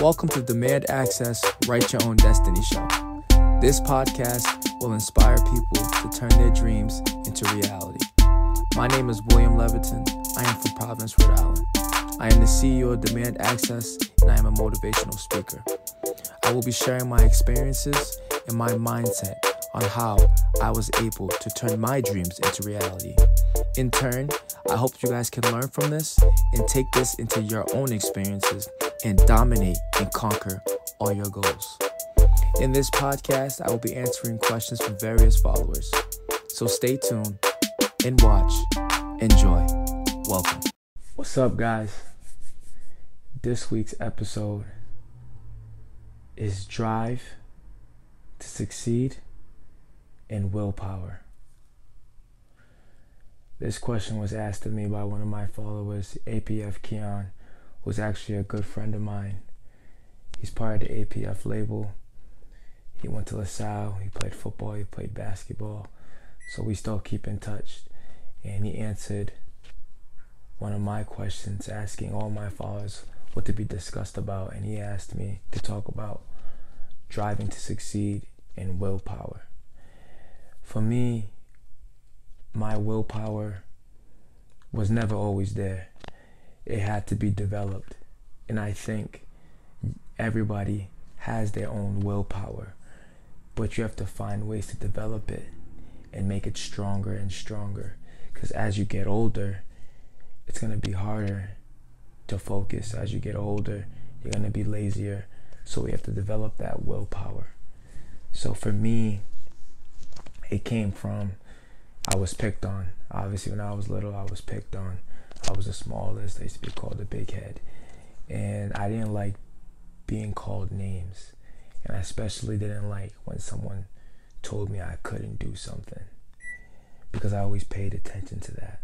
Welcome to Demand Access Write Your Own Destiny Show. This podcast will inspire people to turn their dreams into reality. My name is William Leviton. I am from Providence, Rhode Island. I am the CEO of Demand Access and I am a motivational speaker. I will be sharing my experiences and my mindset on how I was able to turn my dreams into reality. In turn, I hope you guys can learn from this and take this into your own experiences and dominate and conquer all your goals. In this podcast, I will be answering questions from various followers. So stay tuned and watch. Enjoy. Welcome. What's up, guys? This week's episode is Drive to Succeed and Willpower. This question was asked of me by one of my followers, APF Keon, who's actually a good friend of mine. He's part of the APF label. He went to LaSalle, he played football, he played basketball. So we still keep in touch. And he answered one of my questions, asking all my followers what to be discussed about. And he asked me to talk about driving to succeed and willpower. For me, my willpower was never always there. It had to be developed. And I think everybody has their own willpower, but you have to find ways to develop it and make it stronger and stronger. Because as you get older, it's going to be harder to focus. As you get older, you're going to be lazier. So we have to develop that willpower. So for me, it came from I was picked on. Obviously, when I was little, I was picked on. I was the smallest. I used to be called the big head. And I didn't like being called names. And I especially didn't like when someone told me I couldn't do something because I always paid attention to that.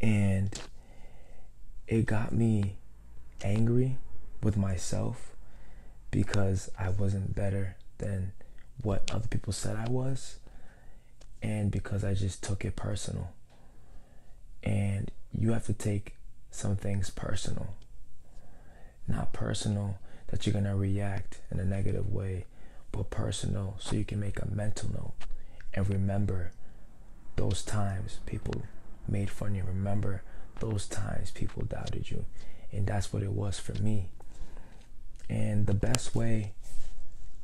And it got me angry with myself because I wasn't better than what other people said I was and because I just took it personal. And you have to take some things personal. Not personal that you're to react in a negative way, but personal so you can make a mental note and remember those times people made fun of you. Remember those times people doubted you. And that's what it was for me. And the best way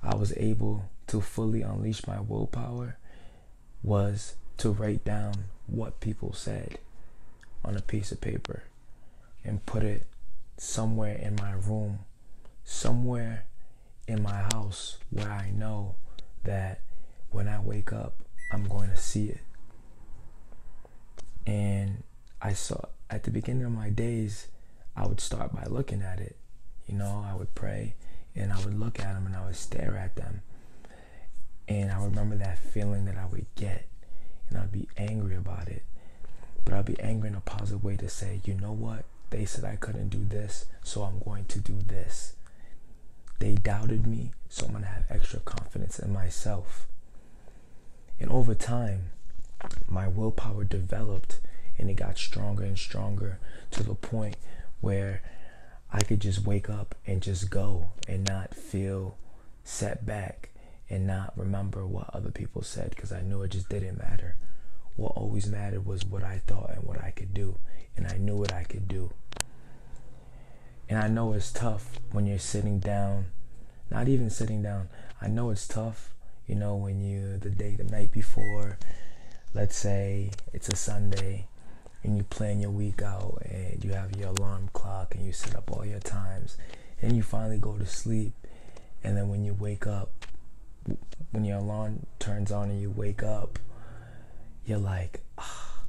I was able to fully unleash my willpower was to write down what people said on a piece of paper and put it somewhere in my room, somewhere in my house where I know that when I wake up, I'm going to see it. And I saw at the beginning of my days, I would start by looking at it. You know, I would pray and I would look at them and I would stare at them and I remember that feeling that I would get, and I'd be angry about it. But I'll be angry in a positive way to say, you know what? They said I couldn't do this, so I'm going to do this. They doubted me, so I'm going to have extra confidence in myself. And over time, my willpower developed and it got stronger and stronger to the point where I could just wake up and just go and not feel set back and not remember what other people said because I knew it just didn't matter. What always mattered was what I thought and what I could do, and I knew what I could do. And I know it's tough when you're sitting down, not even sitting down. I know it's tough, you know, when you, the day, the night before, let's say it's a Sunday, and you plan your week out, and you have your alarm clock, and you set up all your times, and you finally go to sleep, and then when you wake up, when your alarm turns on and you wake up, you're like, oh,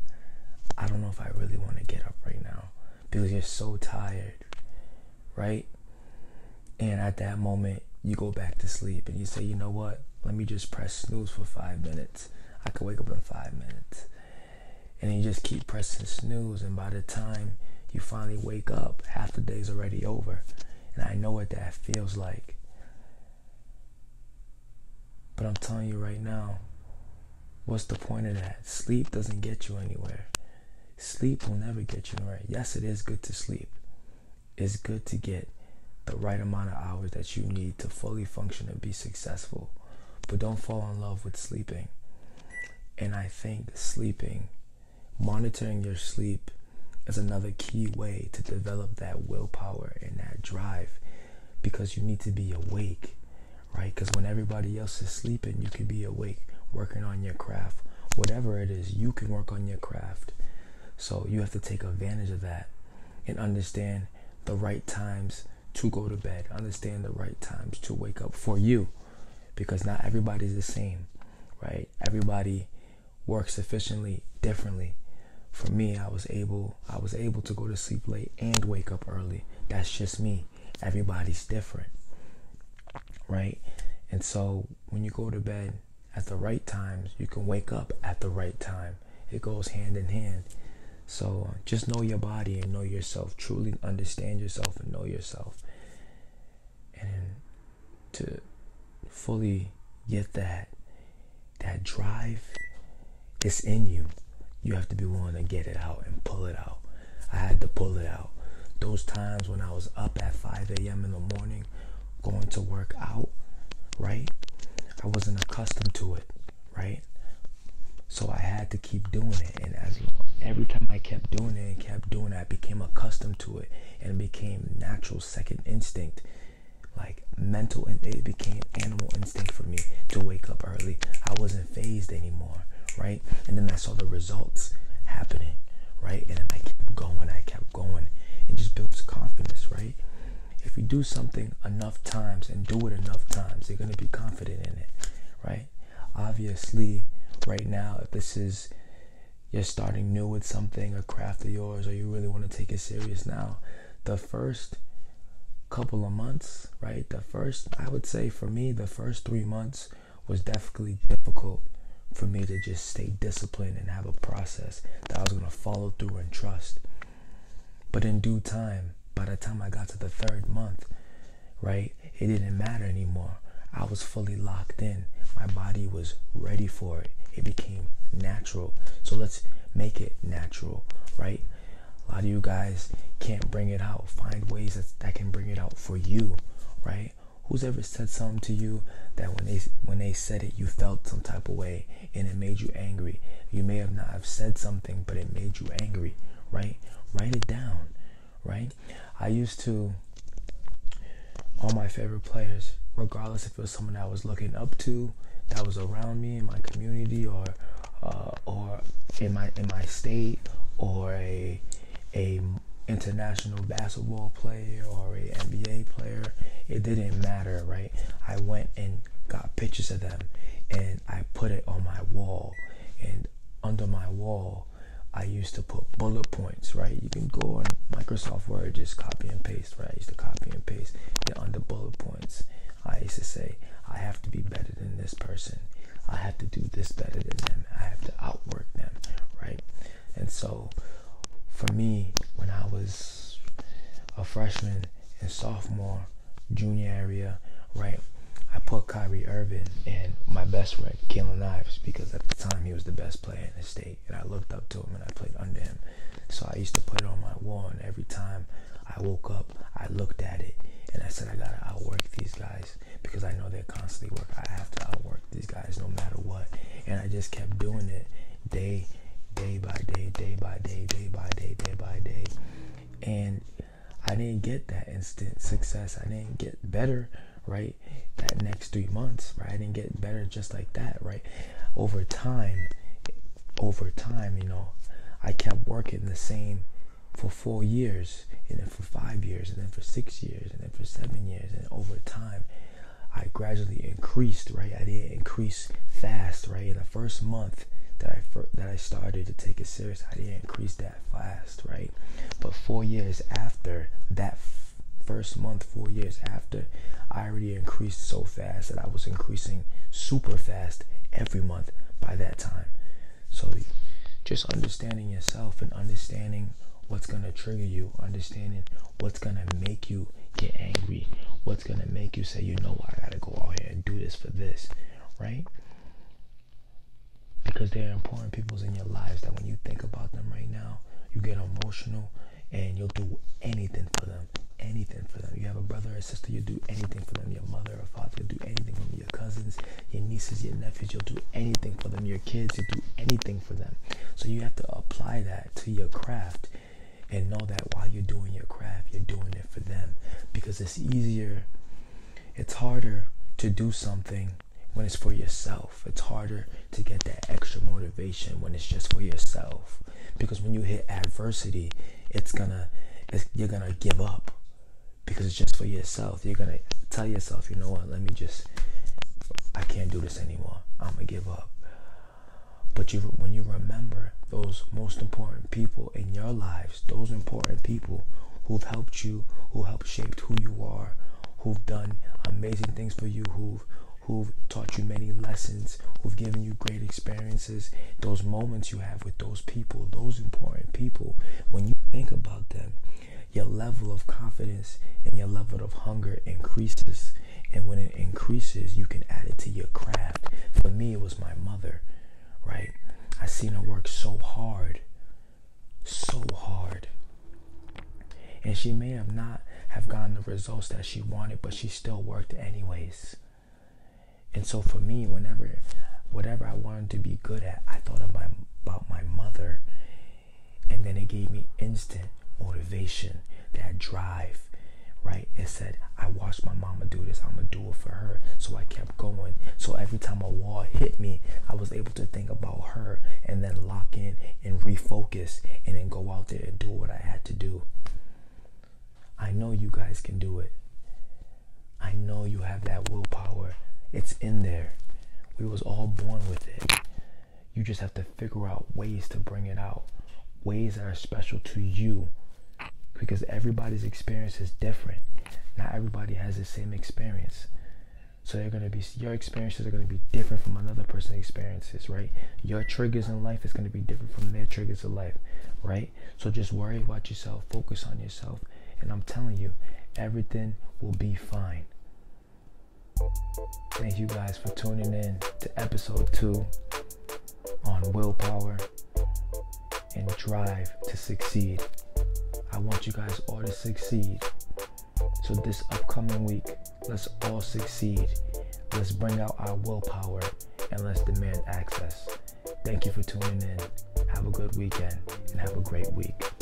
I don't know if I really want to get up right now because you're so tired, right? And at that moment, you go back to sleep and you say, you know what? Let me just press snooze for five minutes. I could wake up in five minutes. And you just keep pressing snooze, and by the time you finally wake up, half the day's already over. And I know what that feels like. But I'm telling you right now, what's the point of that? Sleep doesn't get you anywhere. Sleep will never get you anywhere. Yes, it is good to sleep. It's good to get the right amount of hours that you need to fully function and be successful. But don't fall in love with sleeping. And I think sleeping, monitoring your sleep, is another key way to develop that willpower and that drive because you need to be awake, right? Because when everybody else is sleeping, you can be awake working on your craft. Whatever it is, you can work on your craft. So you have to take advantage of that and understand the right times to go to bed, understand the right times to wake up for you because not everybody's the same, right? Everybody works efficiently differently. For me, I was able I was able to go to sleep late and wake up early. That's just me. Everybody's different. Right? And so when you go to bed at the right times, you can wake up at the right time. It goes hand in hand. So uh, just know your body and know yourself. Truly understand yourself and know yourself. And to fully get that that drive it's in you. You have to be willing to get it out and pull it out. I had to pull it out. Those times when I was up at 5 a.m. in the morning going to work out, right? I wasn't accustomed to it, right? So I had to keep doing it. And as every time I kept doing it and kept doing it, I became accustomed to it and it became natural second instinct. Like mental, and it became animal instinct for me to wake up early. I wasn't phased anymore, right? And then I saw the results happening, right? And then I kept going, I kept going. It just builds confidence, right? If you do something enough times and do it enough times, you're gonna be confident in it, right? Obviously, right now, if this is you're starting new with something, a craft of yours, or you really want to take it serious now, the first couple of months, right? The first, I would say for me, the first three months was definitely difficult for me to just stay disciplined and have a process that I was going to follow through and trust. But in due time, by the time I got to the third month, right, it didn't matter anymore. I was fully locked in. My body was ready for it. It became natural. So let's make it natural, right? A lot of you guys can't bring it out. Find ways that, that can bring it out for you, right? Who's ever said something to you that when they when they said it, you felt some type of way and it made you angry? You may have not have said something, but it made you angry, right? Write it down, right? I used to all my favorite players, regardless if it was someone I was looking up to, that was around me in my community, or uh, or in my in my state, or a a international basketball player or a NBA player. It didn't matter, right? I went and got pictures of them, and I put it on my wall, and under my wall. I used to put bullet points, right? You can go on Microsoft Word, just copy and paste, right? I used to copy and paste the under bullet points. I used to say, I have to be better than this person. I have to do this better than them. I have to outwork them, right? And so for me, when I was a freshman and sophomore, junior area, right, I put Kyrie Irving and my best friend, Kalen Ives, because at the time he was the best player in the state, and I looked up to him and I played under him. So I used to put it on my wall, and every time I woke up, I looked at it and I said, I gotta outwork these guys because I know they're constantly work. I have to outwork these guys no matter what. And I just kept doing it day, day by day, day by day, day by day, day by day. And I didn't get that instant success. I didn't get better, right? That next three months, right? I didn't get better just like that, right? Over time, over time, you know, I kept working the same for four years, and then for five years, and then for six years, and then for seven years, and over time, I gradually increased. Right, I didn't increase fast. Right, in the first month that I fir- that I started to take it serious, I didn't increase that fast. Right, but four years after that first month, four years after, I already increased so fast that I was increasing super fast every month by that time. So just understanding yourself and understanding what's going to trigger you, understanding what's going to make you get angry, what's going to make you say, you know what, I got to go out here and do this for this, right? Because there are important people in your lives that when you think about them right now, you get emotional and you'll do anything for them, anything for them. You have a brother or sister, you'll do anything for them. Your mother or father, you'll do anything for them. Your cousins, your nieces, your nephews, you'll do anything for them. Your kids, you'll do anything for them. So you have to apply that to your craft and know that while you're doing your craft, you're doing it for them because it's easier, it's harder to do something when it's for yourself. It's harder to get that extra motivation when it's just for yourself. Because when you hit adversity, it's gonna, it's, you're gonna give up because it's just for yourself. You're gonna tell yourself, you know what? Let me just, I can't do this anymore. I'm gonna give up. But you, when you remember those most important people in your lives, those important people who've helped you, who helped shape who you are, who've done amazing things for you, who've who've taught you many lessons, who've given you great experiences, those moments you have with those people, those important people, when you think about them, your level of confidence and your level of hunger increases. And when it increases, you can add it to your craft. For me, it was my mother, right? I seen her work so hard, so hard. And she may have not have gotten the results that she wanted, but she still worked anyways. And so for me, whenever, whatever I wanted to be good at, I thought of my, about my mother. And then it gave me instant motivation, that drive, right? It said, I watched my mama do this, I'm gonna do it for her. So I kept going. So every time a wall hit me, I was able to think about her and then lock in and refocus and then go out there and do what I had to do. I know you guys can do it. I know you have that willpower. It's in there. We was all born with it. You just have to figure out ways to bring it out. Ways that are special to you. Because everybody's experience is different. Not everybody has the same experience. So they're gonna be your experiences are gonna be different from another person's experiences, right? Your triggers in life is gonna be different from their triggers in life, right? So just worry about yourself, focus on yourself, and I'm telling you, everything will be fine. Thank you guys for tuning in to episode two on willpower and drive to succeed. I want you guys all to succeed. So, this upcoming week, let's all succeed. Let's bring out our willpower and let's demand access. Thank you for tuning in. Have a good weekend and have a great week.